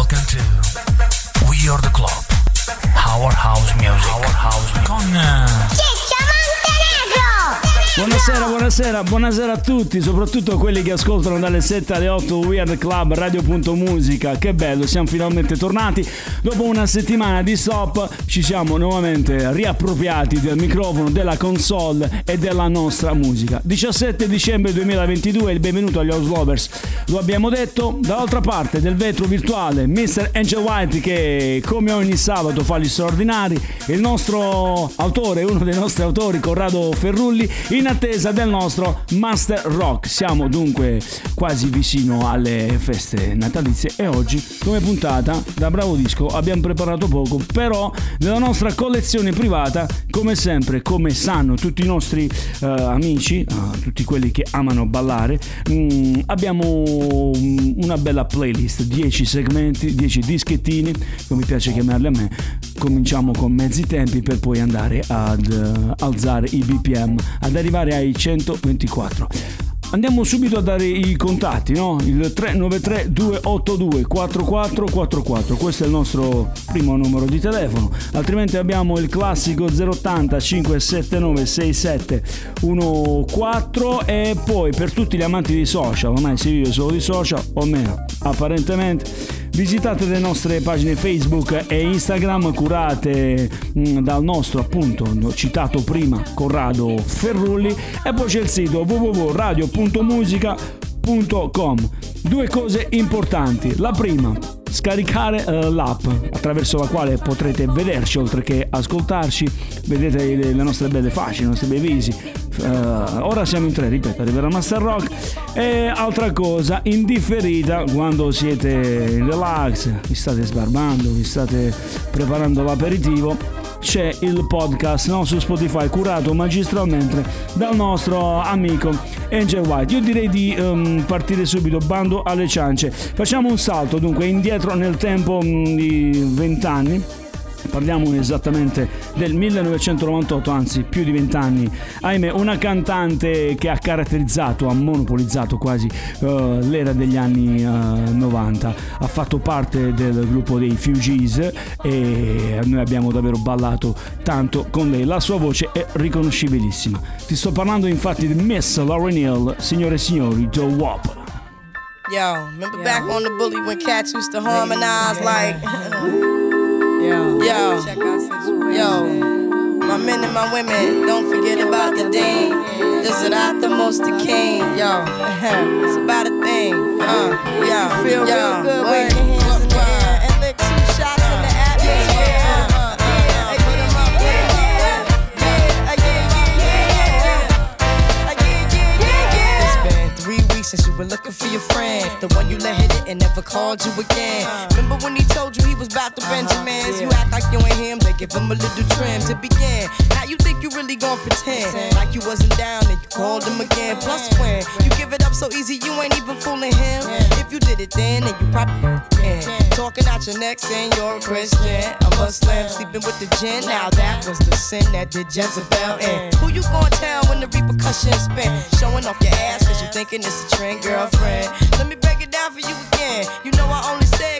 Welcome to We Are the Club. Our House Music. Our House Music. Con Ciccio Montenegro! Buonasera, buonasera, buonasera a tutti, soprattutto quelli che ascoltano dalle 7 alle 8 Weird Club Radio.musica. Che bello, siamo finalmente tornati. Dopo una settimana di stop ci siamo nuovamente riappropriati del microfono, della console e della nostra musica. 17 dicembre 2022, il benvenuto agli House Lovers. Lo abbiamo detto, dall'altra parte del vetro virtuale, Mr. Angel White che come ogni sabato fa gli straordinari, il nostro autore, uno dei nostri autori, Corrado Ferrulli, in attesa del nostro Master Rock. Siamo dunque quasi vicino alle feste natalizie e oggi come puntata da Bravo Disco abbiamo preparato poco, però nella nostra collezione privata, come sempre, come sanno tutti i nostri eh, amici, eh, tutti quelli che amano ballare, mm, abbiamo mm, una bella playlist, 10 segmenti, 10 dischettini, come piace chiamarli a me. Cominciamo con mezzi tempi per poi andare ad eh, alzare i BPM, ad ai 124. Andiamo subito a dare i contatti, no? Il 393 282 4444, questo è il nostro primo numero di telefono, altrimenti abbiamo il classico 080 579 6714 e poi per tutti gli amanti di social, ormai si vive solo di social, o almeno apparentemente, visitate le nostre pagine Facebook e Instagram curate mh, dal nostro appunto citato prima Corrado Ferrulli. E poi c'è il sito www.radio.musica.com due cose importanti. La prima scaricare eh, l'app attraverso la quale potrete vederci oltre che ascoltarci. Vedete le, le nostre belle facce i nostri bei visi. Eh, ora siamo in tre ripeto arriverà Master Rock. E altra cosa indifferita quando siete in relax vi state sbarbando vi state preparando l'aperitivo c'è il podcast no, su Spotify curato magistralmente dal nostro amico Angel White. Io direi di ehm, partire subito, bando alle ciance. Facciamo un salto dunque indietro nel tempo mh, di 20 anni. Parliamo esattamente del 1998, anzi più di vent'anni. Ahimè, una cantante che ha caratterizzato, ha monopolizzato quasi eh, l'era degli anni eh, 90. Ha fatto parte del gruppo dei Fugees e noi abbiamo davvero ballato tanto con lei. La sua voce è riconoscibilissima. Ti sto parlando infatti di Miss Lauren Hill, signore e signori, The Wop. Yo, remember back on the bully when cats used to harmonize like, Yo, yo, check out Sensual. yo. My men and my women, don't forget about the dean. This is not the most the king, yo. it's about a thing, uh, yo. Feel yo. real good, were looking for your friend. The one you let hit it and never called you again. Remember when he told you he was about to uh-huh. Benjamins? You act like you ain't him, they give him a little trim to begin. You think you really gon' pretend like you wasn't down and you called him again. Plus when you give it up so easy, you ain't even fooling him. If you did it then, then you probably can. Talking out your neck saying you're a Christian, I'm a Muslim, sleeping with the gin. Now that was the sin that did Jezebel in. Who you gonna tell when the repercussions spin? Showing off your ass cause you thinking it's a trend, girlfriend. Let me break it down for you again. You know I only say it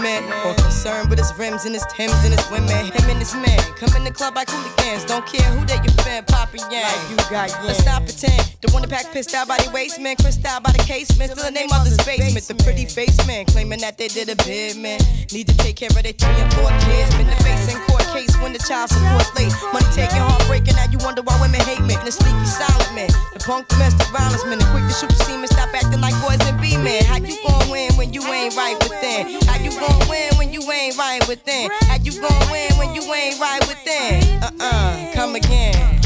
Man more concerned with his rims and his Timbs and his women. Him and his man come in the club like hooligans. Don't care who they you fan, poppin' yang. Like you got. Let's not pretend. The one that pack pissed out by the waist man, crissed out by the casement. Still the name of the basement. The pretty face man claiming that they did a bid man. Need to take care of their three and four kids. Been the face court case when the child support late. Money taking, heartbreaking. Now you wonder why women hate men. The sneaky silent men, the punk domestic violence men, the quick to shoot the semen, stop acting like boys and be men. How you gon' win when you ain't right within? How you gon' win when you ain't right within? How you gon' win when you ain't right within? Uh uh, come again.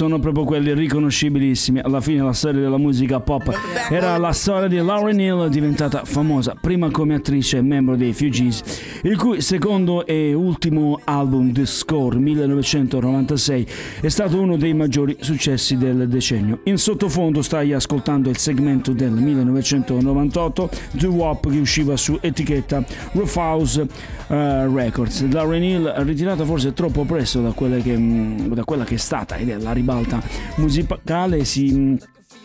Sono proprio quelli riconoscibilissimi. Alla fine la storia della musica pop era la storia di Lauryn Hill diventata famosa prima come attrice e membro dei Fugees, il cui secondo e ultimo album The Score 1996 è stato uno dei maggiori successi del decennio. In sottofondo stai ascoltando il segmento del 1998 The Wop che usciva su etichetta Rough House eh, Records. Lauryn Hill ritirata forse troppo presto da, che, mm, da quella che è stata ed è la ribalta musicale si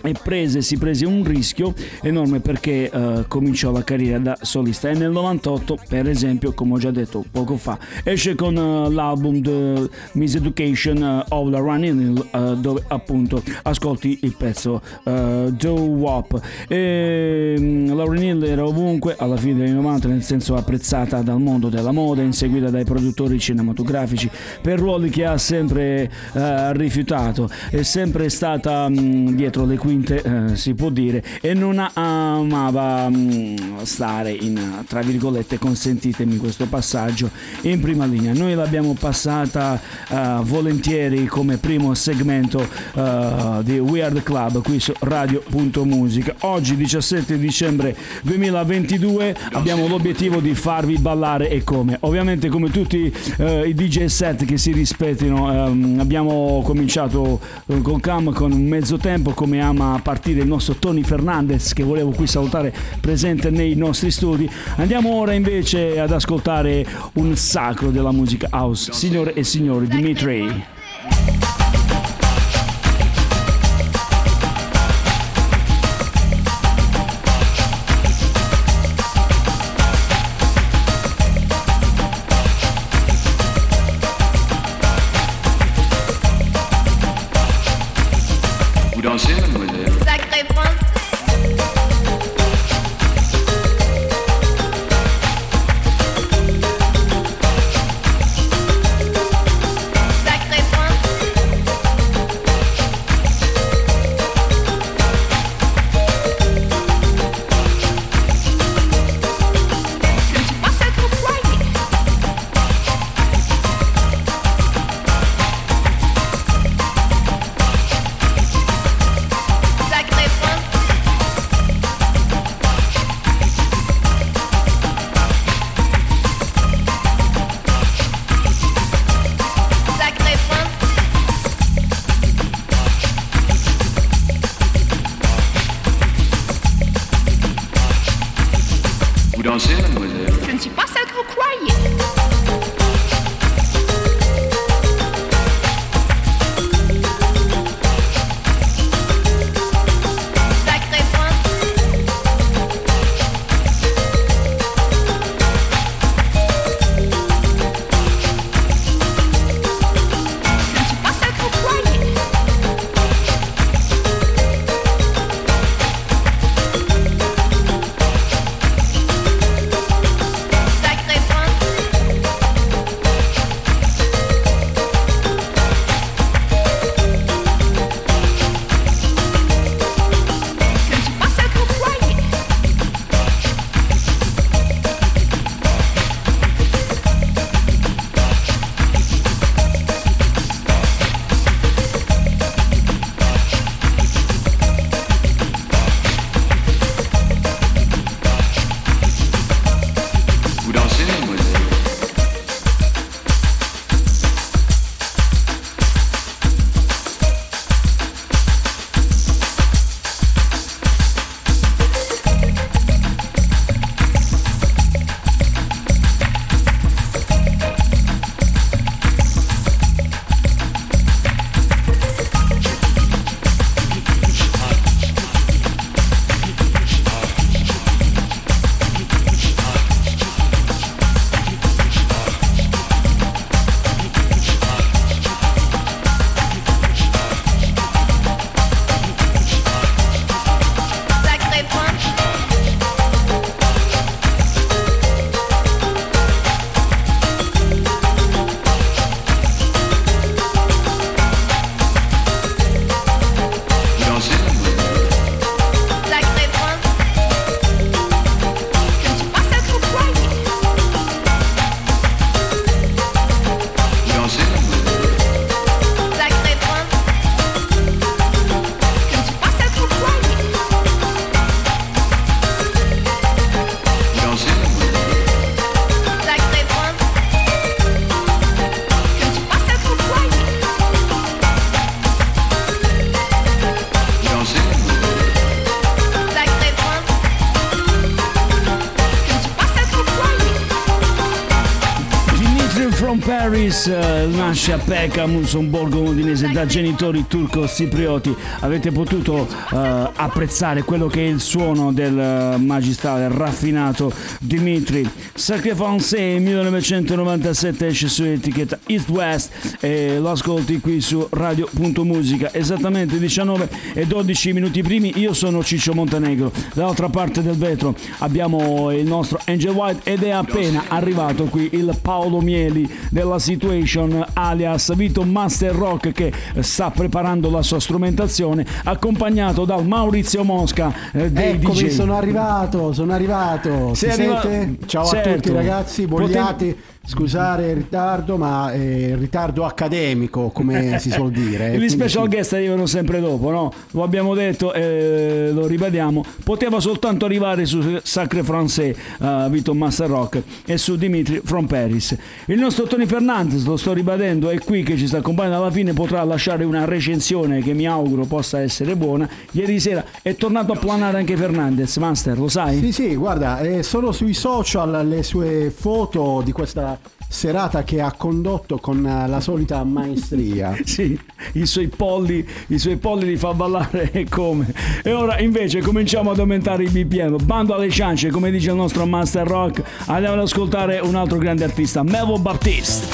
e prese, si prese un rischio enorme perché eh, cominciò la carriera da solista. E nel 98 per esempio come ho già detto poco fa esce con eh, l'album The Miseducation eh, of la Run Hill eh, dove appunto ascolti il pezzo eh, Do Wop. E mm, Lauryn Hill era ovunque alla fine degli anni 90 nel senso apprezzata dal mondo della moda inseguita dai produttori cinematografici per ruoli che ha sempre eh, rifiutato. È sempre stata mm, dietro le quinte eh, si può dire e non amava mm, stare in tra virgolette consentitemi questo passaggio in prima linea. Noi l'abbiamo passata eh, volentieri come primo segmento eh, di Weird Club qui su Radio.musica oggi 17 dicembre 2022 abbiamo l'obiettivo di farvi ballare e come. Ovviamente come tutti eh, i DJ set che si rispettino ehm, abbiamo cominciato eh, con Cam con mezzo tempo come ama partire il nostro Tony Fernandez che volevo qui salutare presente nei nostri studi. Andiamo ora invece ad ascoltare un sacro della musica house. Signore e signori Dimitri Paris eh, nasce a Peckham, un borgo londinese da genitori turco-ciprioti. Avete potuto eh, apprezzare quello che è il suono del eh, magistrale raffinato Dimitri. Sacré Français 1997 esce su etichetta East West e lo ascolti qui su Radio.musica. Esattamente 19 e 12 minuti primi. Io sono Ciccio Montenegro. Dall'altra parte del vetro abbiamo il nostro Angel White ed è appena arrivato qui il Paolo Mieli della Situation alias Vito Master Rock che sta preparando la sua strumentazione accompagnato dal Maurizio Mosca eh, dei Eccomi, DJ. sono arrivato, sono arrivato. Sei arriva-? Ciao Certo. a tutti ragazzi, vogliati. Potevi- Scusare il ritardo, ma eh, il ritardo accademico, come si suol dire. Gli special sì. guest arrivano sempre dopo, no? Lo abbiamo detto e lo ribadiamo. Poteva soltanto arrivare su Sacre Français, eh, Vito Master Rock, e su Dimitri from Paris. Il nostro Tony Fernandez, lo sto ribadendo, è qui che ci sta accompagnando. Alla fine potrà lasciare una recensione che mi auguro possa essere buona. Ieri sera è tornato a planare anche Fernandez, Master, lo sai? Sì, sì, guarda, eh, sono sui social le sue foto di questa serata che ha condotto con eh, la solita maestria. Sì, i suoi polli, i suoi polli li fa ballare e come. E ora invece cominciamo ad aumentare i BPM. Bando alle ciance, come dice il nostro Master Rock. Andiamo ad ascoltare un altro grande artista, Melvo Baptiste.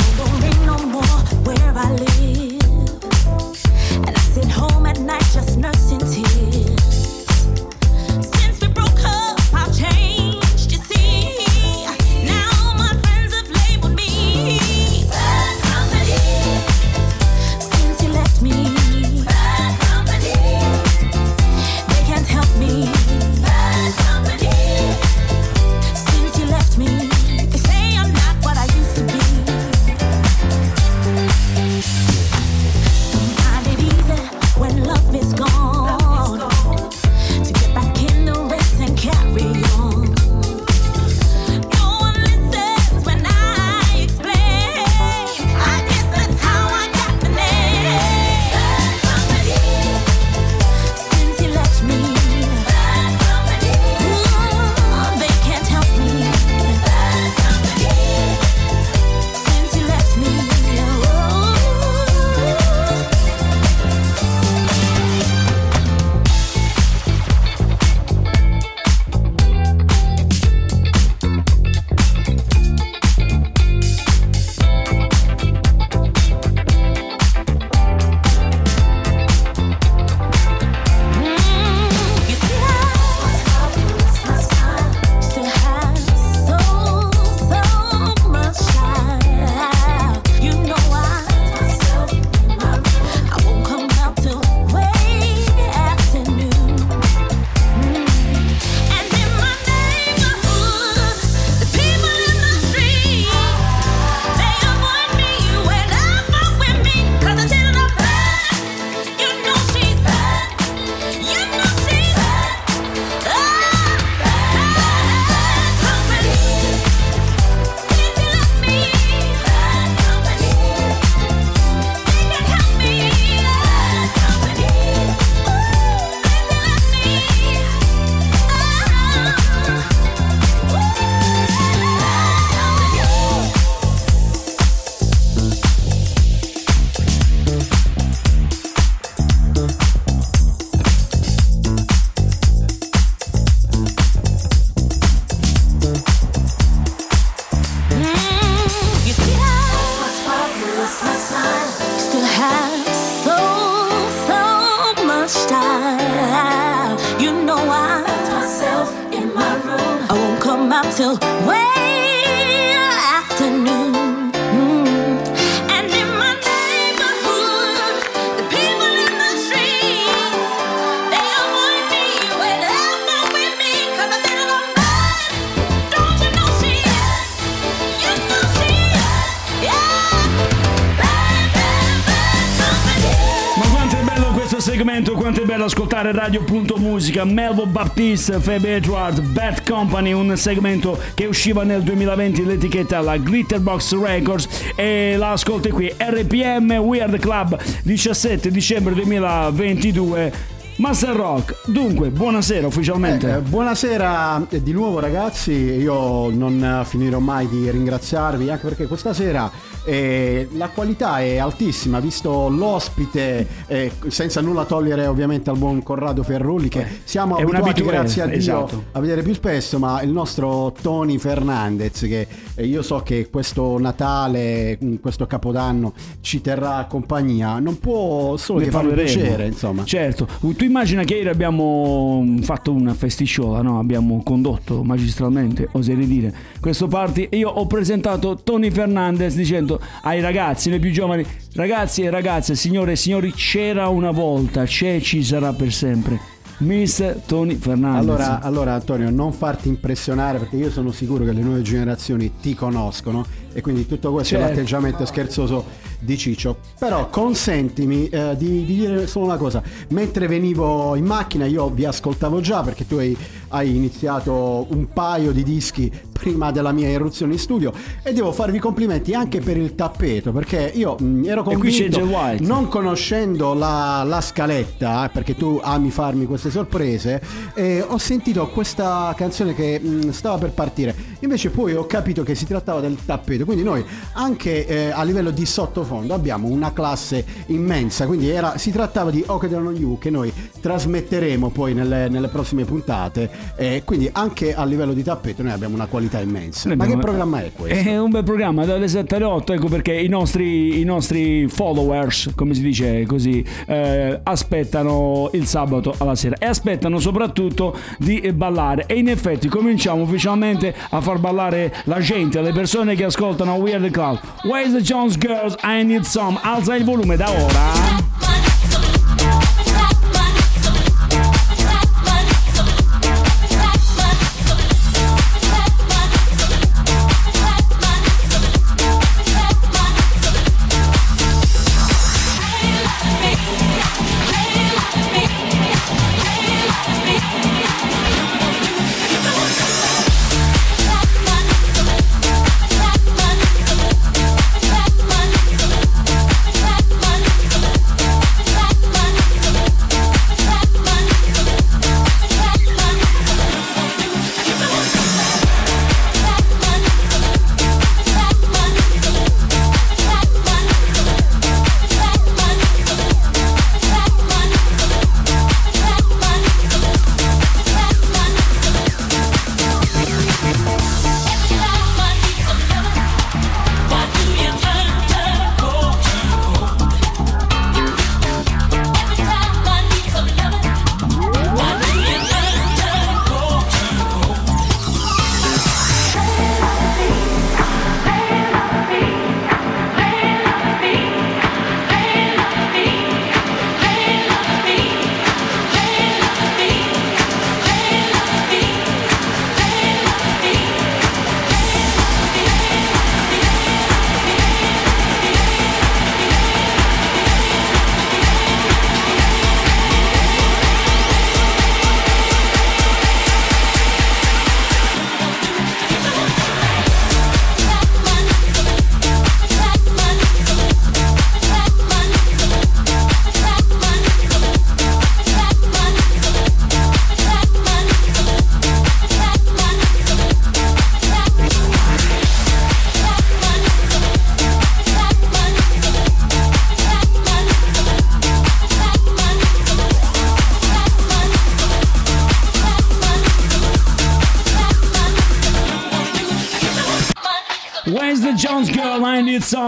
Ascoltare Radio.musica, Melvo Baptiste, Febe Edward, Bad Company, un segmento che usciva nel 2020 l'etichetta la Glitterbox Records e la ascolti qui, RPM Weird Club, 17 dicembre 2022. Master Rock. Dunque, buonasera ufficialmente. Eh, buonasera eh, di nuovo ragazzi, io non eh, finirò mai di ringraziarvi anche perché questa sera eh, la qualità è altissima, visto l'ospite, eh, senza nulla togliere ovviamente al buon Corrado Ferrulli che siamo è abituati grazie a Dio esatto. a vedere più spesso, ma il nostro Tony Fernandez che eh, io so che questo Natale, mm, questo Capodanno ci terrà compagnia, non può solo Ne che parleremo. piacere, insomma. Certo, tu immagina che ieri abbiamo fatto una festiciola, no? abbiamo condotto magistralmente, oserei dire, questo party e io ho presentato Tony Fernandez dicendo ai ragazzi, noi più giovani, ragazzi e ragazze, signore e signori, c'era una volta, c'è e ci sarà per sempre. Mr. Tony Fernandez. Allora, allora Antonio, non farti impressionare perché io sono sicuro che le nuove generazioni ti conoscono e quindi tutto questo è Certo. l'atteggiamento scherzoso di Ciccio. Però consentimi eh, di, di dire solo una cosa. Mentre venivo in macchina io vi ascoltavo già perché tu hai, hai iniziato un paio di dischi prima della mia irruzione in studio e devo farvi complimenti anche per il tappeto perché io mh, ero E qui c'è convinto, non conoscendo la, la scaletta, eh, perché tu ami farmi queste sorprese, eh, ho sentito questa canzone che mh, stava per partire. Invece poi ho capito che si trattava del tappeto. Quindi noi anche eh, a livello di sottofondo abbiamo una classe immensa. Quindi era- si trattava di Oked on You che noi trasmetteremo poi nelle, nelle prossime puntate. E quindi anche a livello di tappeto noi abbiamo una qualità immensa. Noi Ma che programma è questo? È un bel programma dalle 7 alle 8, ecco perché i nostri, i nostri followers, come si dice così, eh, aspettano il sabato alla sera e aspettano soprattutto di ballare. E in effetti cominciamo ufficialmente a far ballare la gente, le persone che ascoltano Weird Club. Where's the Jones Girls? I need some. Alza il volume da ora.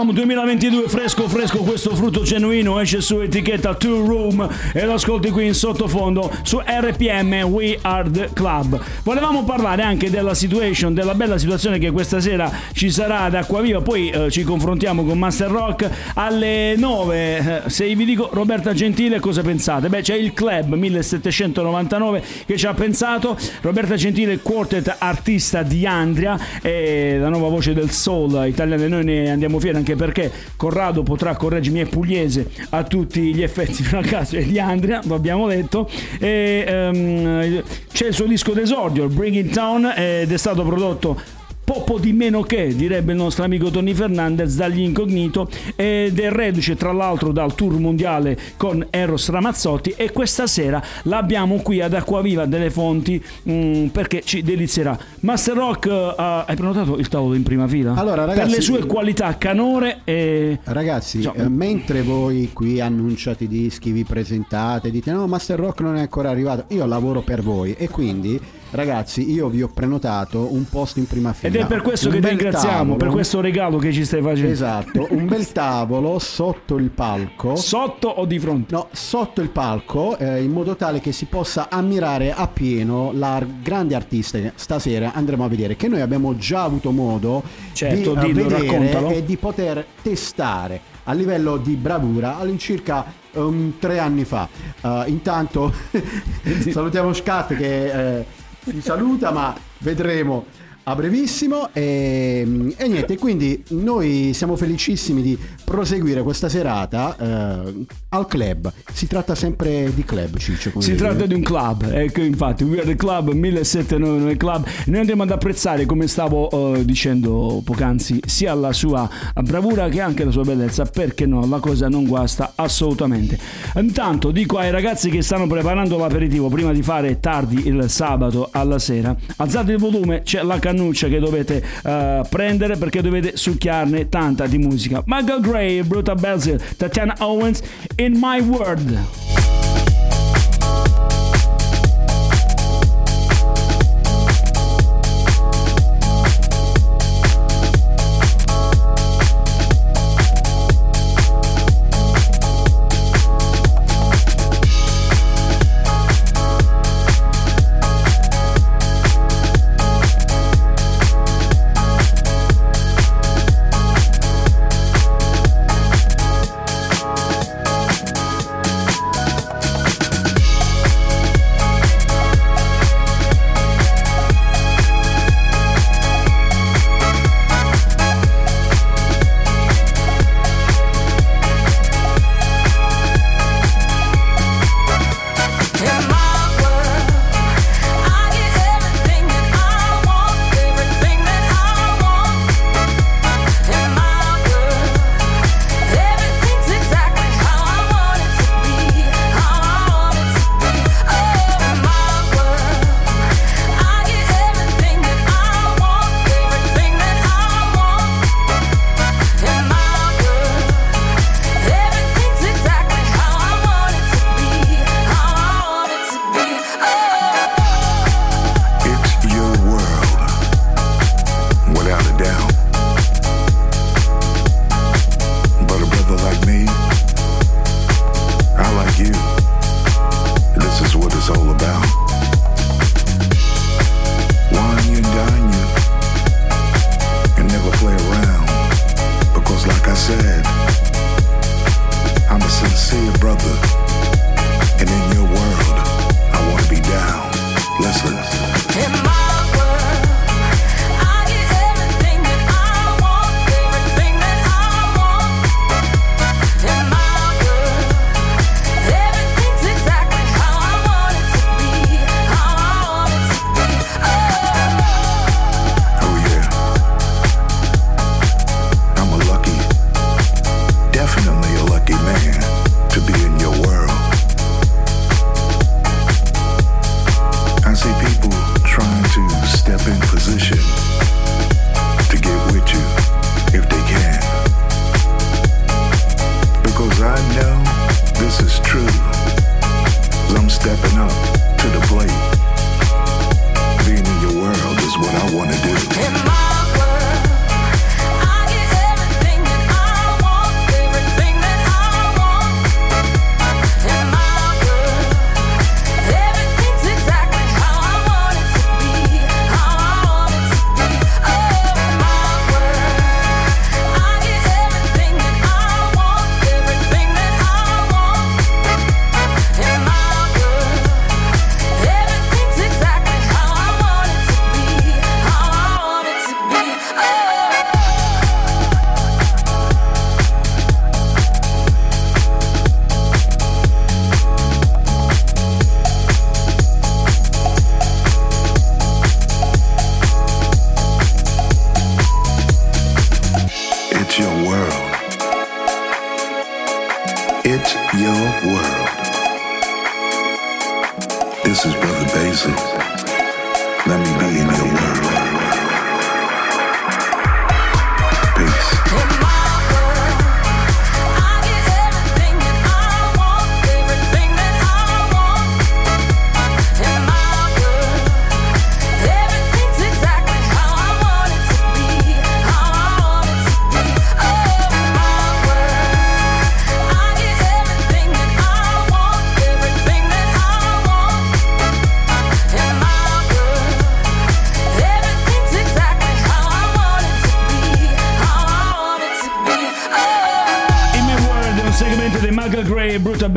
I Need Some 2022 fresco fresco questo frutto genuino esce su etichetta Two Room e lo ascolti qui in sottofondo su RPM We Are The Club. Volevamo parlare anche della situation della bella situazione che questa sera ci sarà ad Acquaviva poi eh, ci confrontiamo con Master Rock. Alle 9 Eh, se vi dico Roberta Gentile cosa pensate? Beh c'è il club 1799 che ci ha pensato. Roberta Gentile quartet artista di Andria è la nuova voce del soul italiana e noi ne andiamo fieri anche perché Corrado potrà correggermi è pugliese a tutti gli effetti una casa è di Andria lo abbiamo detto. E ehm, c'è il suo disco d'esordio Bring It Town ed è stato prodotto poco di meno che, direbbe il nostro amico Tony Fernandez, dagli incognito ed è reduce tra l'altro dal tour mondiale con Eros Ramazzotti e questa sera l'abbiamo qui ad Acquaviva delle Fonti mm, perché ci delizierà. Master Rock, eh, hai prenotato il tavolo in prima fila? Allora, per ragazzi- le sue qualità canore e... Ragazzi, Insomma- eh, mentre voi qui annunciate i dischi, vi presentate, dite no, Master Rock non è ancora arrivato, io lavoro per voi e quindi, ragazzi, io vi ho prenotato un posto in prima fila. Ed è per questo Un che ti ringraziamo, tavolo. per questo regalo che ci stai facendo. Esatto, un bel tavolo sotto il palco. Sotto o di fronte? No, sotto il palco, eh, in modo tale che si possa ammirare appieno la grande artista stasera andremo a vedere, che noi abbiamo già avuto modo Certo, di eh, dillo, vedere raccontalo. e di poter testare a livello di bravura all'incirca um, tre anni fa. Uh, intanto salutiamo Scat che eh, ci saluta, ma vedremo a brevissimo e, e niente, quindi noi siamo felicissimi di proseguire questa serata eh, al club. Si tratta sempre di club, Ciccio. Si tratta di un club, ecco infatti, We Are The Club 1799 Club. Noi andremo ad apprezzare, come stavo eh, dicendo poc'anzi, sia la sua bravura che anche la sua bellezza, perché no, la cosa non guasta assolutamente. Intanto dico ai ragazzi che stanno preparando l'aperitivo prima di fare tardi il sabato alla sera, alzate il volume, c'è la cannuccia che dovete eh, prendere perché dovete succhiarne tanta di musica. Michael Gray, Bruta Belzil, Tatiana Owens, In My World.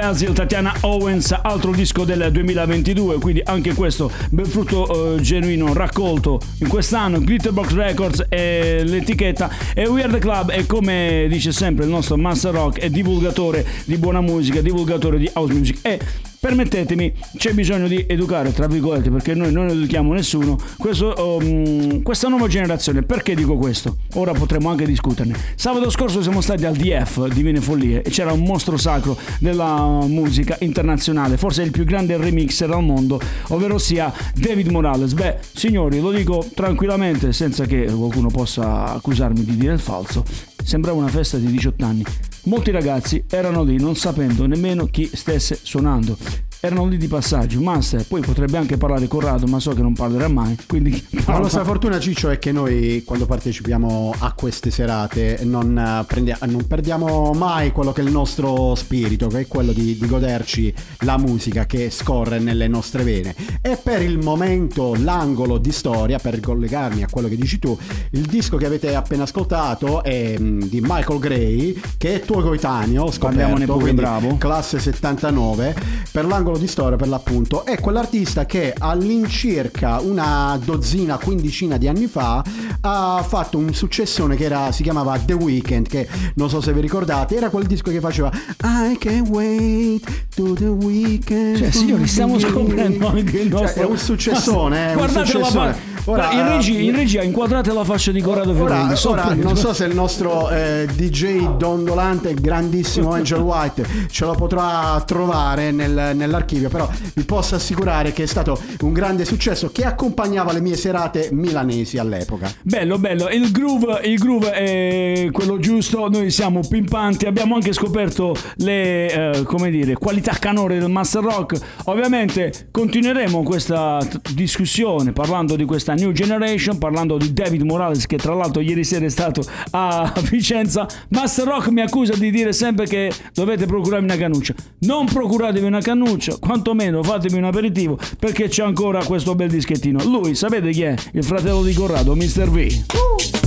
Basil, Tatiana Owens, altro disco del 2022, quindi anche questo bel frutto eh, genuino raccolto in quest'anno, Glitterbox Records è l'etichetta e We Are The Club è come dice sempre il nostro Master Rock, è divulgatore di buona musica, divulgatore di house music. E Permettetemi, c'è bisogno di educare, tra virgolette, perché noi non educhiamo nessuno, questo, um, questa nuova generazione. Perché dico questo? Ora potremo anche discuterne. Sabato scorso siamo stati al DF, Divine Follie, e c'era un mostro sacro della musica internazionale, forse il più grande remixer al mondo, ovvero sia David Morales. Beh, signori, lo dico tranquillamente, senza che qualcuno possa accusarmi di dire il falso. Sembrava una festa di 18 anni. Molti ragazzi erano lì non sapendo nemmeno chi stesse suonando. Erano lì di passaggio, Master, poi potrebbe anche parlare Corrado, ma so che non parlerà mai, quindi... La nostra fortuna Ciccio è che noi quando partecipiamo a queste serate non, eh, prendia- non perdiamo mai quello che è il nostro spirito, che è quello di, di goderci la musica che scorre nelle nostre vene. E per il momento l'angolo di storia, per collegarmi a quello che dici tu, il disco che avete appena ascoltato è mm, di Michael Gray, che è tuo coetaneo, scoperto, pure, bravo. classe 79 per l'angolo di storia per l'appunto è quell'artista che all'incirca una dozzina quindicina di anni fa ha fatto un successone che era, si chiamava The Weeknd che non so se vi ricordate era quel disco che faceva I can't wait to the weekend Cioè, signori, stiamo scoprendo anche il nostro... Cioè, è un successone, è un Guardate successone. Ora, in, regia, eh, in regia, inquadrate la faccia di Corrado Ora, so ora prego. non so se il nostro eh, DJ dondolante, grandissimo Angel White, ce lo potrà trovare nel- nell'archivio, però vi posso assicurare che è stato un grande successo che accompagnava le mie serate milanesi all'epoca. Bello, bello. Il groove, il groove è quello giusto. Noi siamo pimpanti. Abbiamo anche scoperto le eh, come dire, qualità canore del Master Rock. Ovviamente continueremo questa t- discussione parlando di questa new generation, parlando di David Morales, che tra l'altro ieri sera è stato a Vicenza. Master Rock mi accusa di dire sempre che dovete procurarmi una cannuccia. Non procuratevi una cannuccia, quantomeno fatevi un aperitivo, perché c'è ancora questo bel dischettino. Lui, sapete chi è? Il fratello di Corrado, Mr. V. I'm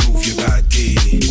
be.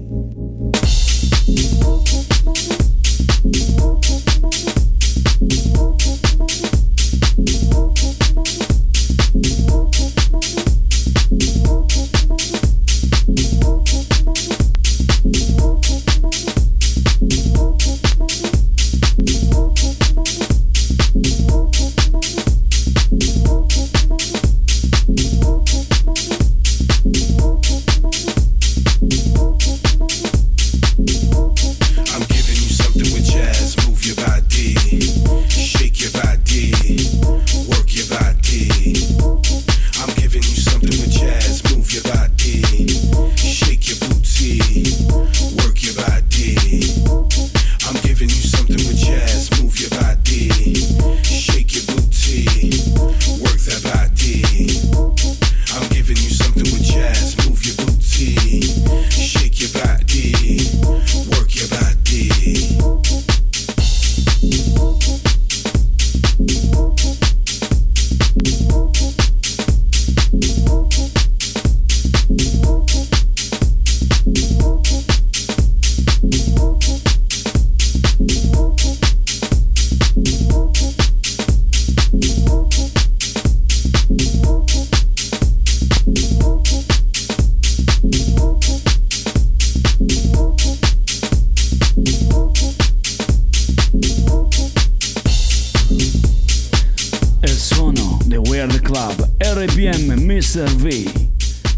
RPM Mr. V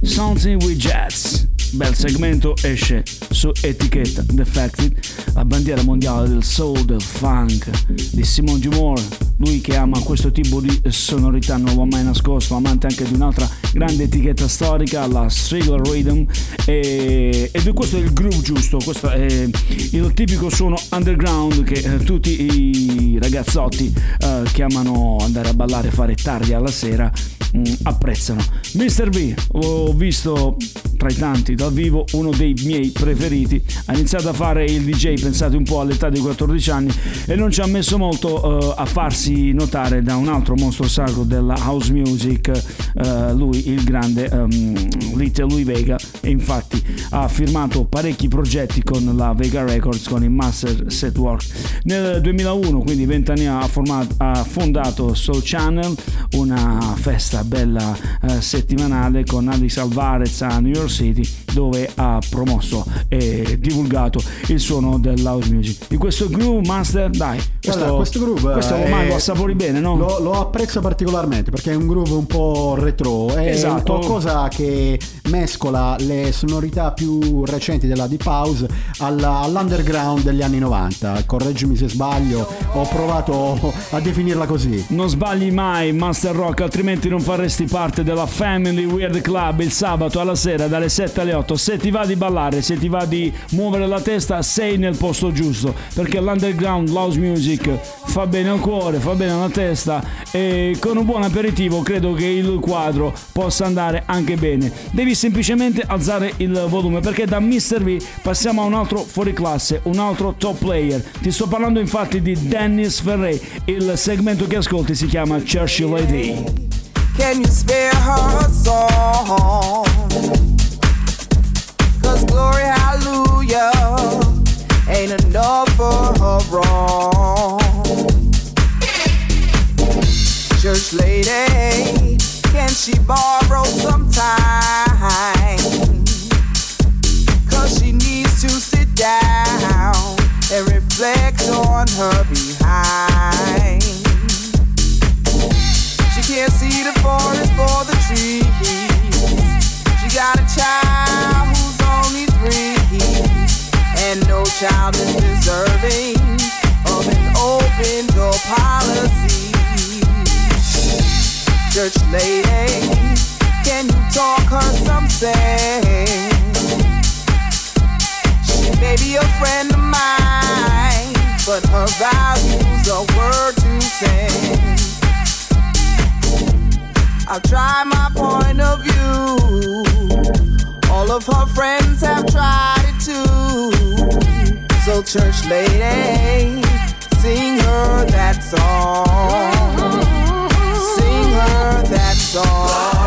Something with Jazz bel segmento esce su etichetta Defected la bandiera mondiale del soul del funk di Simon G. Moore lui che ama questo tipo di sonorità non l'ho mai nascosto amante anche di un'altra grande etichetta storica la Strigler Rhythm e, ed questo è il groove giusto questo è il tipico suono underground che eh, tutti i ragazzotti eh, che andare a ballare fare tardi alla sera apprezzano Mr. V l'ho visto tra i tanti. Dal vivo uno dei miei preferiti. Ha iniziato a fare il DJ pensate un po' all'età di 14 anni e non ci ha messo molto eh, a farsi notare da un altro mostro sacro della house music eh, lui il grande um, Little Louis Vega. E infatti ha firmato parecchi progetti con la Vega Records con il Master Set Work. Nel 2001 quindi 20 anni ha, formato, ha fondato Soul Channel una festa bella eh, settimanale con Alex Alvarez a New York City dove ha promosso e divulgato il suono dell'house music. Di questo groove master, dai, questo, Guarda, questo groove questo è- mago assapori bene, no? Lo, lo apprezzo particolarmente perché è un groove un po' retro, è Esatto. qualcosa che mescola le sonorità più recenti della Deep House alla- all'underground degli anni 90. Correggimi se sbaglio, ho provato a definirla così. Non sbagli mai Master Rock, altrimenti non faresti parte della Family Weird Club il sabato alla sera dalle 7 alle 8. Se ti va di ballare, se ti va di muovere la testa, sei nel posto giusto, perché l'underground house music fa bene al cuore, fa bene alla testa e con un buon aperitivo credo che il quadro possa andare anche bene. Devi semplicemente alzare il volume perché da Mr. V passiamo a un altro fuoriclasse, un altro top player. Ti sto parlando infatti di Dennis Ferrey. Il segmento che ascolti si chiama Churchill Lady. Can you spare her song? Glory, hallelujah, ain't enough for her wrong. Church lady, can she borrow some time? Cause she needs to sit down and reflect on her behind. She can't see the forest for the trees. She got a child three, and no child is deserving of an open door policy. Church lady, can you talk her some sense? She may be a friend of mine, but her values are word to send. I'll try my point of view. All of her friends have tried it too. So, church lady, sing her that song. Sing her that song.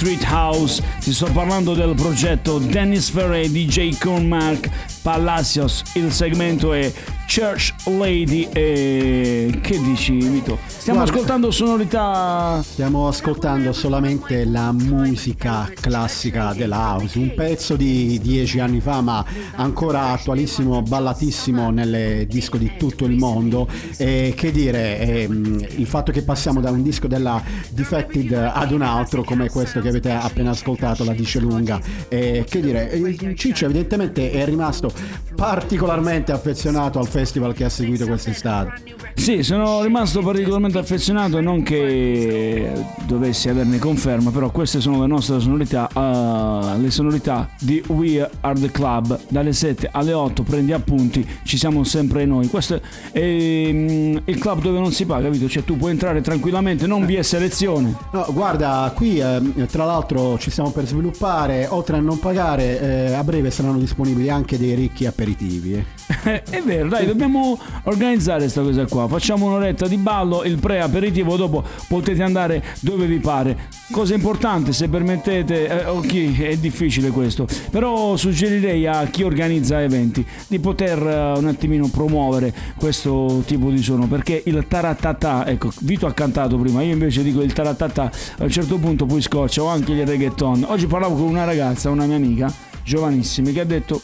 Street House. Ti sto parlando del progetto Dennis Ferre DJ con Mark Palacios. Il segmento è Church Lady. E che dici, Vito? Stiamo Guarda- ascoltando sonorità. Stiamo ascoltando solamente la musica classica della house, un pezzo di dieci anni fa ma ancora attualissimo, ballatissimo nelle disco di tutto il mondo e che dire, ehm, il fatto che passiamo da un disco della Defected ad un altro come questo che avete appena ascoltato la dice lunga e che dire, Ciccio evidentemente è rimasto particolarmente affezionato al festival che ha seguito quest'estate. Sì, sono rimasto particolarmente affezionato, non che dovessi averne conferma, però queste sono le nostre sonorità, eh, le sonorità di We Are The Club, dalle 7 alle 8 prendi appunti, ci siamo sempre noi. Questo è mm, il club dove non si paga, capito? Cioè tu puoi entrare tranquillamente, non vi è selezione. No, guarda, qui ehm, tra l'altro ci stiamo per sviluppare, oltre a non pagare, eh, a breve saranno disponibili anche dei ricchi aperitivi. è vero, dai, dobbiamo organizzare questa cosa qua. Facciamo un'oretta di ballo, il pre-aperitivo, dopo potete andare dove vi pare. Cosa importante, se permettete, eh, ok, è difficile questo, però suggerirei a chi organizza eventi di poter eh, un attimino promuovere questo tipo di suono, perché il taratata, ecco, Vito ha cantato prima, io invece dico il taratata, a un certo punto poi scoccia, o anche il reggaeton. Oggi parlavo con una ragazza, una mia amica, giovanissima, che ha detto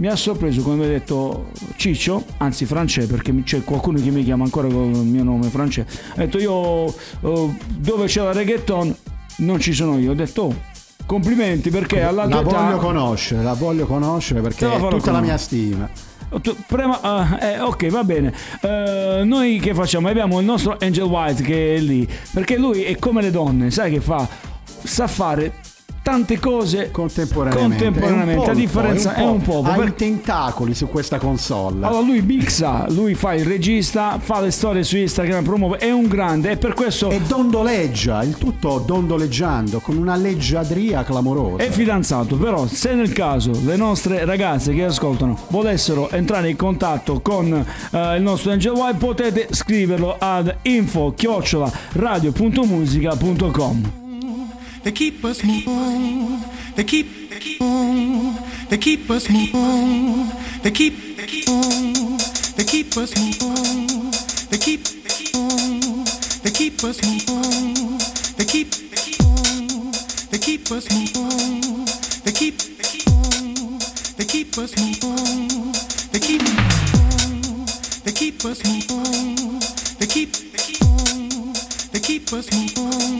mi ha sorpreso quando mi ha detto Ciccio, anzi Francè, perché c'è qualcuno che mi chiama ancora con il mio nome Francè. Ha detto io eh, dove c'è la reggaeton non ci sono io. Ho detto oh, complimenti perché alla La tua età- voglio conoscere, la voglio conoscere perché è tutta la mia conoscere. stima. Prima- ah, eh, ok, va bene. Eh, noi che facciamo? Abbiamo il nostro Angel White che è lì. Perché lui è come le donne, sai che fa? Sa fare tante cose Contemporaneamente. contemporaneamente. Un a polpo, differenza è un po'. Ha i tentacoli su questa console. Allora lui mixa, lui fa il regista, fa le storie su Instagram, promuove, è un grande e per questo E dondoleggia, il tutto dondoleggiando, con una leggiadria clamorosa. è fidanzato. Però se nel caso le nostre ragazze che ascoltano volessero entrare in contatto con eh, il nostro Angel White potete scriverlo ad info radio.musica.com They keep us moving. They keep, they keep, they keep us moving. They keep, they keep, they keep us moving. They keep, they keep us moving. They keep, they keep us moving. They keep, they keep us moving. They keep, they keep us moving. They keep, the keep, they keep us moving.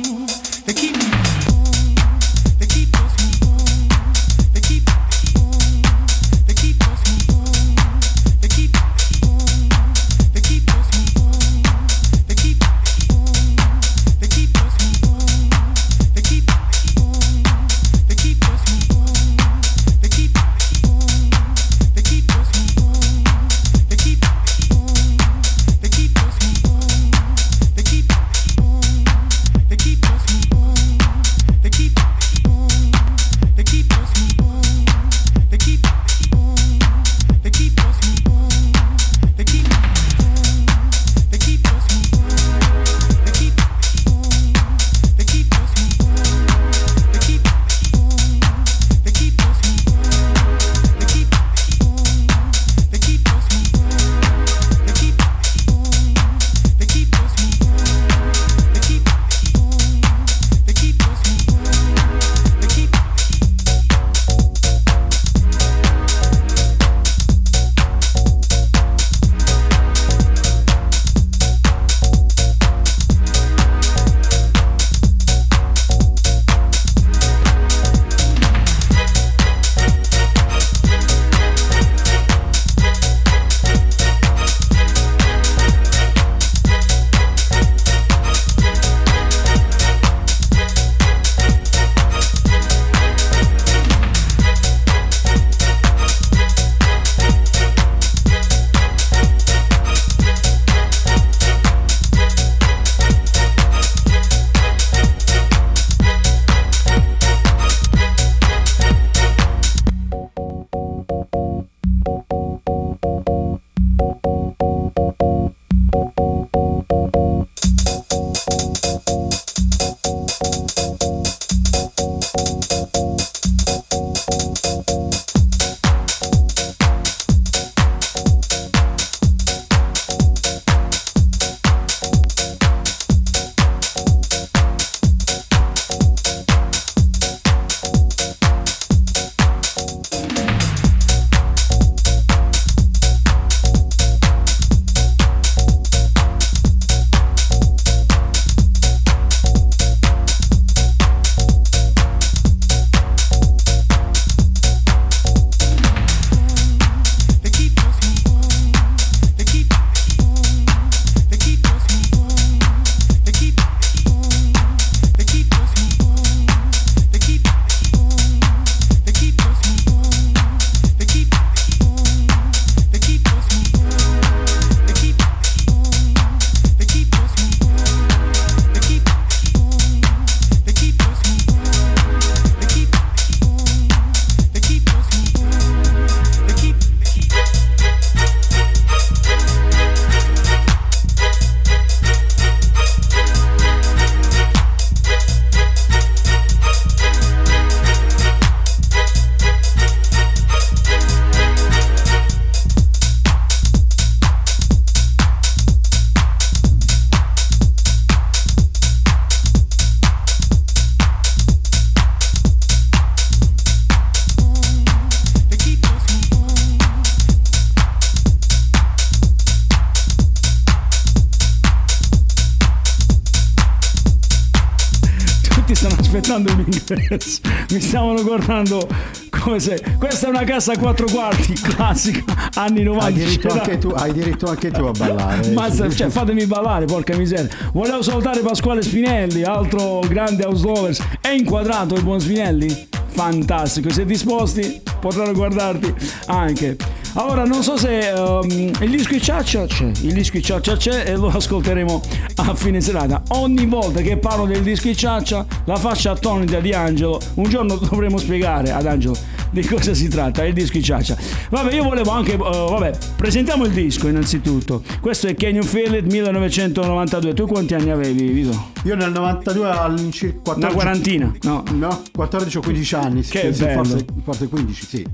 Guardando in inglese, mi stavano guardando come se questa è una casa a quattro quarti classica anni 90. Hai diritto, anche tu, hai diritto anche tu a ballare. Mazza, cioè, fatemi ballare, porca miseria. Volevo salutare Pasquale Spinelli, altro grande house lovers. È inquadrato il buon Spinelli? Fantastico, se disposti potranno guardarti anche. Allora, non so se ehm, il disco di Ciaccia c'è, il disco di Ciaccia c'è e lo ascolteremo a fine serata. Ogni volta che parlo del disco di Ciaccia, la faccia attonita di Angelo, un giorno dovremo spiegare ad Angelo di cosa si tratta, il disco di Ciaccia. Vabbè, io volevo anche, eh, vabbè, presentiamo il disco innanzitutto. Questo è Can You Feel It 1992. Tu quanti anni avevi, Vito? Io nel 92 all'incirca 14 Una quarantina, no? No, 14 o 15 anni. Che sì, bello. forse, forse 15, sì.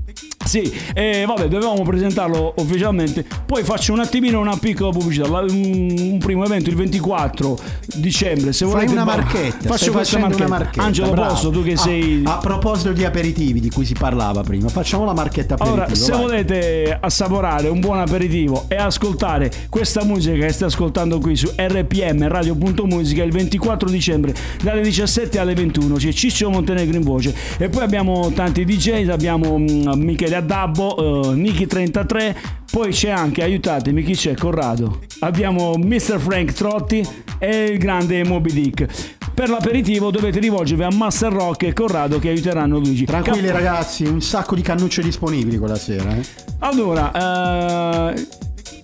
Sì, e vabbè, dovevamo presentarlo ufficialmente. Poi faccio un attimino una piccola pubblicità. Un, un primo evento il 24 dicembre. Se Fai volete una ba- marchetta, Faccio questa marchetta. una marchetta. Angelo bravo. Posso, tu che Ah, sei. A proposito di aperitivi di cui si parlava prima, facciamo la marchetta aperitivo. Allora, se vai. volete assaporare un buon aperitivo e ascoltare questa musica che stai ascoltando qui su RPM Radio.musica il 24 dicembre dalle 17 alle 21 c'è Ciccio Montenegro in voce e poi abbiamo tanti DJ, abbiamo mm, Michele Addabbo, eh, Niki 33, poi c'è anche, aiutatemi, chi c'è? Corrado. Abbiamo Mr. Frank Trotti e il grande Moby Dick. Per l'aperitivo dovete rivolgervi a Master Rock e Corrado che aiuteranno Luigi. Tranquilli Cap- ragazzi, un sacco di cannucce disponibili quella sera. eh. Allora, eh,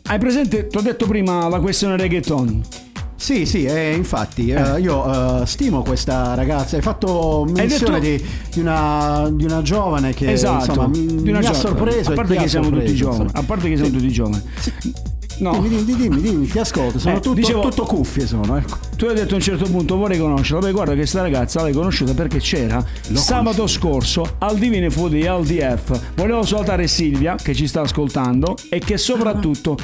hai presente, ti ho detto prima la questione reggaeton. Sì, sì, eh, infatti eh, io eh, stimo questa ragazza. Hai fatto menzione detto- di, di una, di una giovane che esatto, insomma, mi, di una mi ha sorpreso. A parte che siamo sorpreso, tutti giovani. A parte che siamo tutti giovani. No. Dimmi, dimmi, dimmi, dimmi, ti ascolto. Sono Eh, tutto, dicevo- tutto cuffie sono, ecco. Tu hai detto a un certo punto vorrei conoscerla. Beh, guarda che sta ragazza l'hai conosciuta perché c'era sabato scorso al Divine Food di LDF. Volevo salutare Silvia che ci sta ascoltando e che soprattutto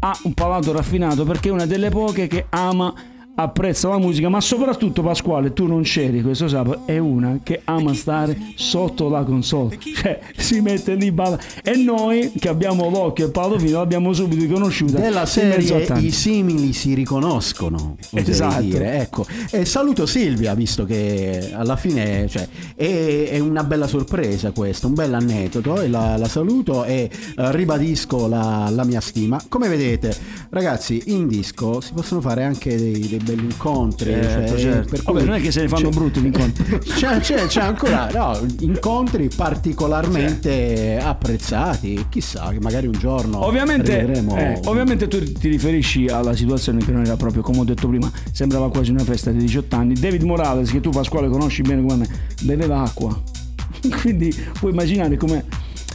ha un palato raffinato perché è una delle poche che ama apprezza la musica, ma soprattutto Pasquale, tu non c'eri questo sabato, è una che ama stare sotto la console, cioè si mette lì balla e noi che abbiamo l'occhio e palato fino l'abbiamo subito riconosciuta Della in mezzo a serie i simili si riconoscono, Esatto. dire. Ecco. E saluto Silvia, visto che alla fine cioè, è, è una bella sorpresa questo, un bel aneddoto. E la, la saluto e eh, ribadisco la, la mia stima. Come vedete, ragazzi, in disco si possono fare anche dei, dei belli incontri. Certo, cioè, certo. per Vabbè, cui non è che se ne fanno c'è- brutti gli incontri. C'è, c'è- c'è ancora no, incontri particolarmente apprezzati. Chissà, che magari un giorno Ovviamente, eh, ovviamente tu ti riferisci alla situazione che non era proprio, come ho detto prima, sembrava quasi una festa di 18 anni. David Morales, che tu Pasquale conosci bene come me, beveva acqua. Quindi puoi immaginare come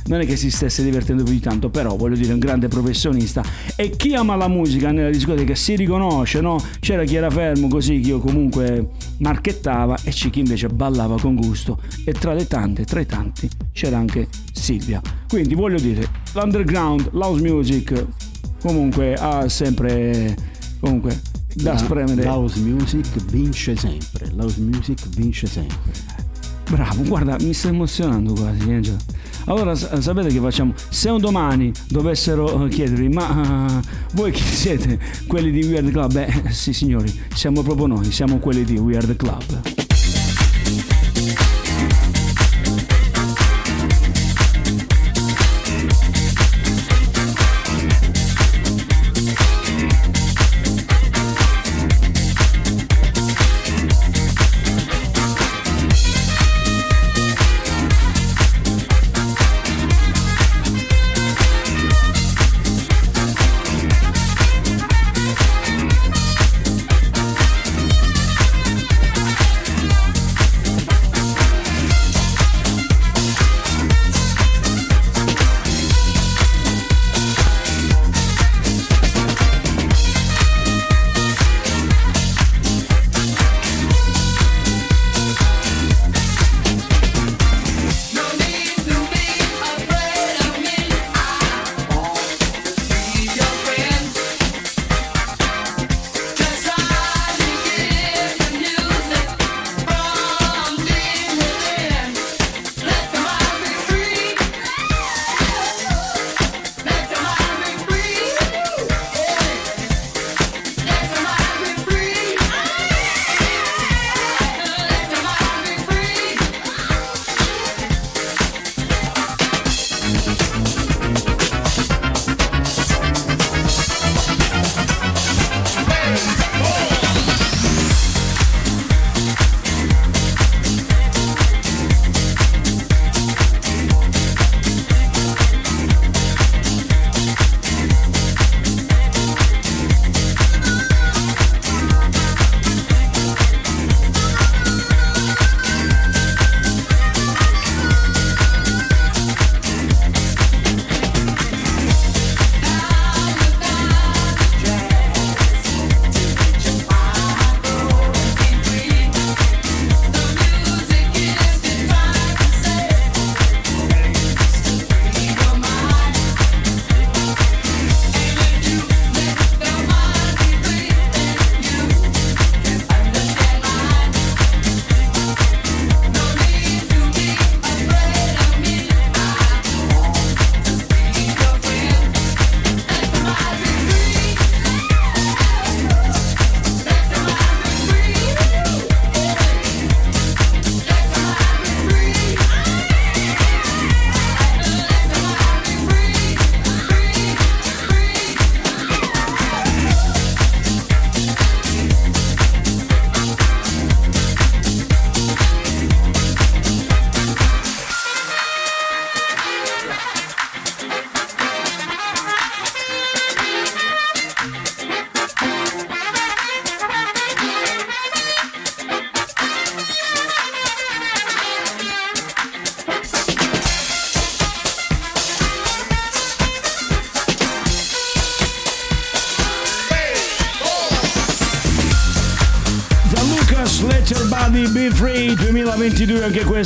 non è che si stesse divertendo più di tanto, però voglio dire, un grande professionista. E chi ama la musica nella discoteca si riconosce, no? C'era chi era fermo così, che io comunque marchettava, e c'è chi invece ballava con gusto. E tra le tante, tra i tanti, c'era anche Silvia. Quindi voglio dire, l'underground, l'house music, comunque ha sempre, comunque, da La- spremere. L'house music vince sempre. L'house music vince sempre. Bravo, guarda, mi sta emozionando quasi, Angelo. Allora sa- sapete che facciamo? Se un domani dovessero eh, chiedervi, ma eh, voi chi siete? Quelli di Weird Club? Beh, sì signori, siamo proprio noi, siamo quelli di Weird Club.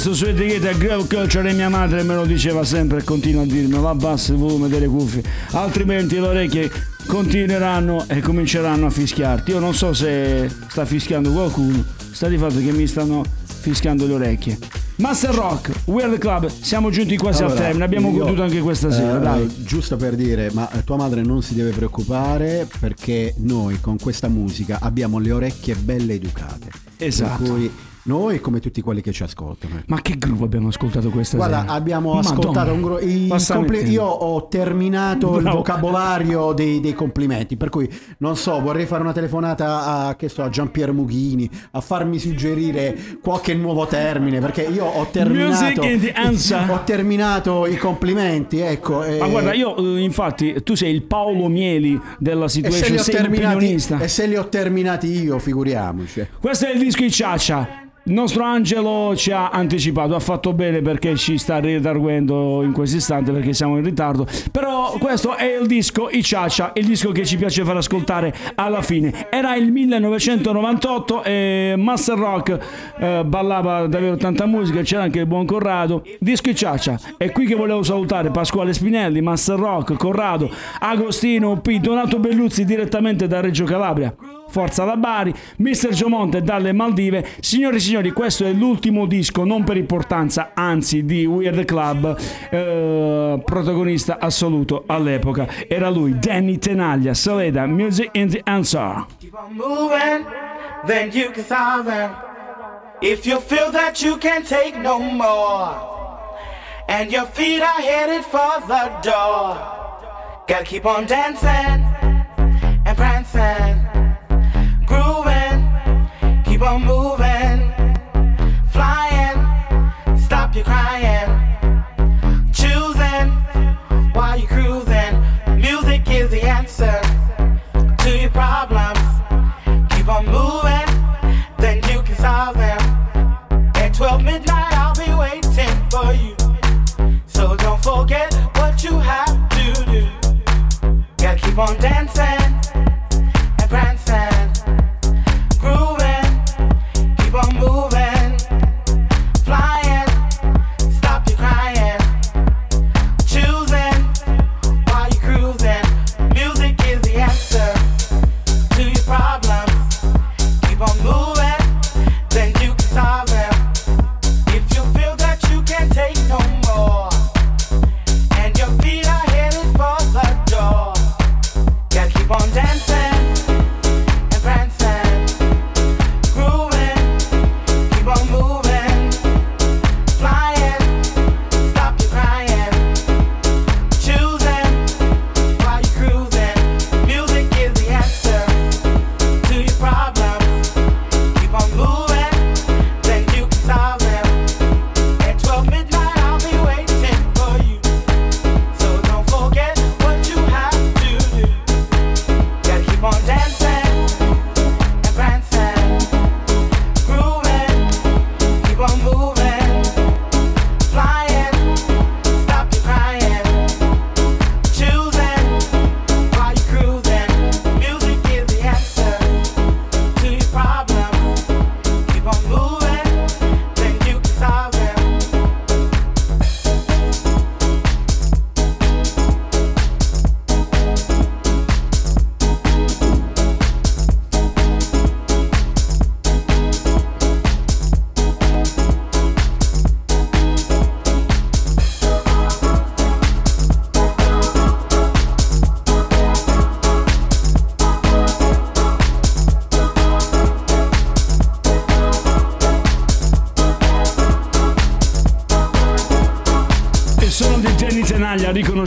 Questo su etichetta Girl Culture e mia madre me lo diceva sempre e continua a dirmelo abbassa il volume delle cuffie altrimenti le orecchie continueranno e cominceranno a fischiarti io non so se sta fischiando qualcuno sta di fatto che mi stanno fischiando le orecchie Master Rock the Club siamo giunti quasi al Allora, termine abbiamo io, goduto anche questa sera eh, dai Giusto per dire, ma tua madre non si deve preoccupare perché noi con questa musica abbiamo le orecchie belle educate. Esatto. Per cui noi come tutti quelli che ci ascoltano. ma che groove abbiamo ascoltato questa Guarda, sera abbiamo Madonna. ascoltato un gro- i Basta compli- mettere. io ho terminato il Bravo. vocabolario dei, dei complimenti, per cui non so, vorrei fare una telefonata a, che so, a Giampiero Mughini, a farmi suggerire qualche nuovo termine, perché io ho terminato, ho terminato i complimenti, ecco. e- Ma guarda, io eh, infatti, tu sei il Paolo Mieli della e l'opinionista. e se li ho terminati io, figuriamoci. Questo è il disco di Ciaccia. Il nostro Angelo ci ha anticipato, ha fatto bene perché ci sta ritarguendo in questo istante perché siamo in ritardo. Però questo è il disco I Ciaccia, il disco che ci piace far ascoltare alla fine. Era il 1998 e Master Rock eh, ballava davvero tanta musica, c'era anche il buon Corrado. Disco I Ciaccia. È qui che volevo salutare Pasquale Spinelli, Master Rock, Corrado, Agostino P, Donato Belluzzi direttamente da Reggio Calabria. Forza da Bari, Mr. Giomonte dalle Maldive. Signori e signori, questo è l'ultimo disco, non per importanza, anzi di Weird Club, eh, protagonista assoluto all'epoca. Era lui, Danny Tenaglia, Saleda, Music in the Answer. Can. If you feel that you can't take no more, and your feet are headed for the door, gotta keep on dancing and prancing, on moving, flying, stop your crying, choosing while you're cruising. Music is the answer to your problems. Keep on moving, then you can solve them. At 12 midnight, I'll be waiting for you. So don't forget what you have to do. Gotta keep on dancing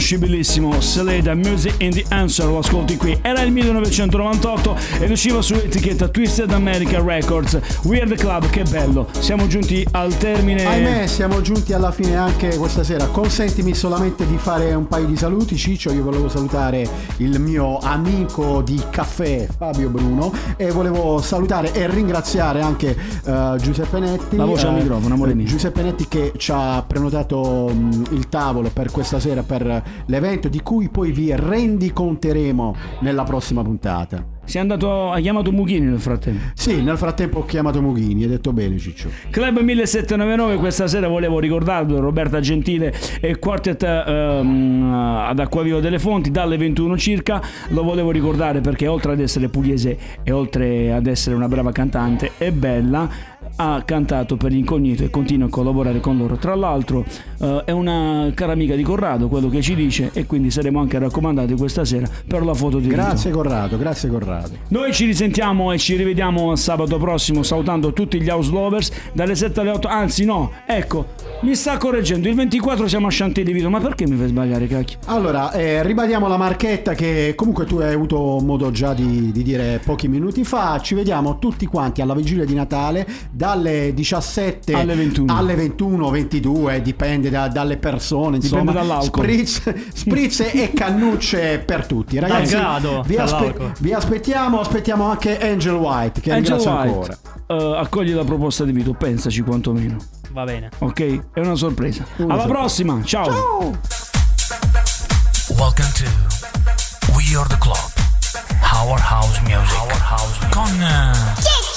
riconoscibilissimo. Seleda, Music in the Answer, lo ascolti qui. Era il 1998 ed usciva su etichetta Twisted America Records. Weird Club, che bello. Siamo giunti al termine. Ahimè, siamo giunti alla fine anche questa sera. Consentimi solamente di fare un paio di saluti. Ciccio, io volevo salutare il mio amico di caffè Fabio Bruno e volevo salutare e ringraziare anche eh, Giuseppe Netti. La voce al eh, microfono, amore mio. Giuseppe Netti che ci ha prenotato mh, il tavolo per questa sera per l'evento di cui poi vi rendiconteremo nella prossima puntata. Sei andato, hai chiamato Mughini nel frattempo. Sì, nel frattempo ho chiamato Mughini, hai detto bene Ciccio. Club 1799 questa sera volevo ricordarlo Roberta Gentile e Quartet ehm, ad Acquaviva delle Fonti dalle 21 circa lo volevo ricordare perché oltre ad essere pugliese e oltre ad essere una brava cantante è bella ha cantato per l'incognito e continua a collaborare con loro tra l'altro eh, è una cara amica di Corrado quello che ci dice e quindi saremo anche raccomandati questa sera per la foto di Grazie Corrado, grazie Corrado. noi ci risentiamo e ci rivediamo sabato prossimo salutando tutti gli house lovers dalle 7 alle 8, anzi no, ecco, mi sta correggendo, il 24 siamo a Chantilly Vito, ma perché mi fai sbagliare cacchio? Allora, eh, ribadiamo la marchetta che comunque tu hai avuto modo già di, di dire pochi minuti fa. Ci vediamo tutti quanti alla vigilia di Natale dalle 17 Alle 21. alle 21, 22, dipende da- dalle persone. Insomma, Dipende. Spritz, spritz e cannucce per tutti. Ragazzi, grado vi, aspe- vi aspettiamo. Aspettiamo anche Angel White. Che Angel ringrazio White, ancora. eh, accogli la proposta di Vito, pensaci quantomeno, Va bene. ok? È una sorpresa. Una Alla sorpresa. prossima, ciao. Welcome to We Are the Club. Our House Music. Our House Music. Con eh,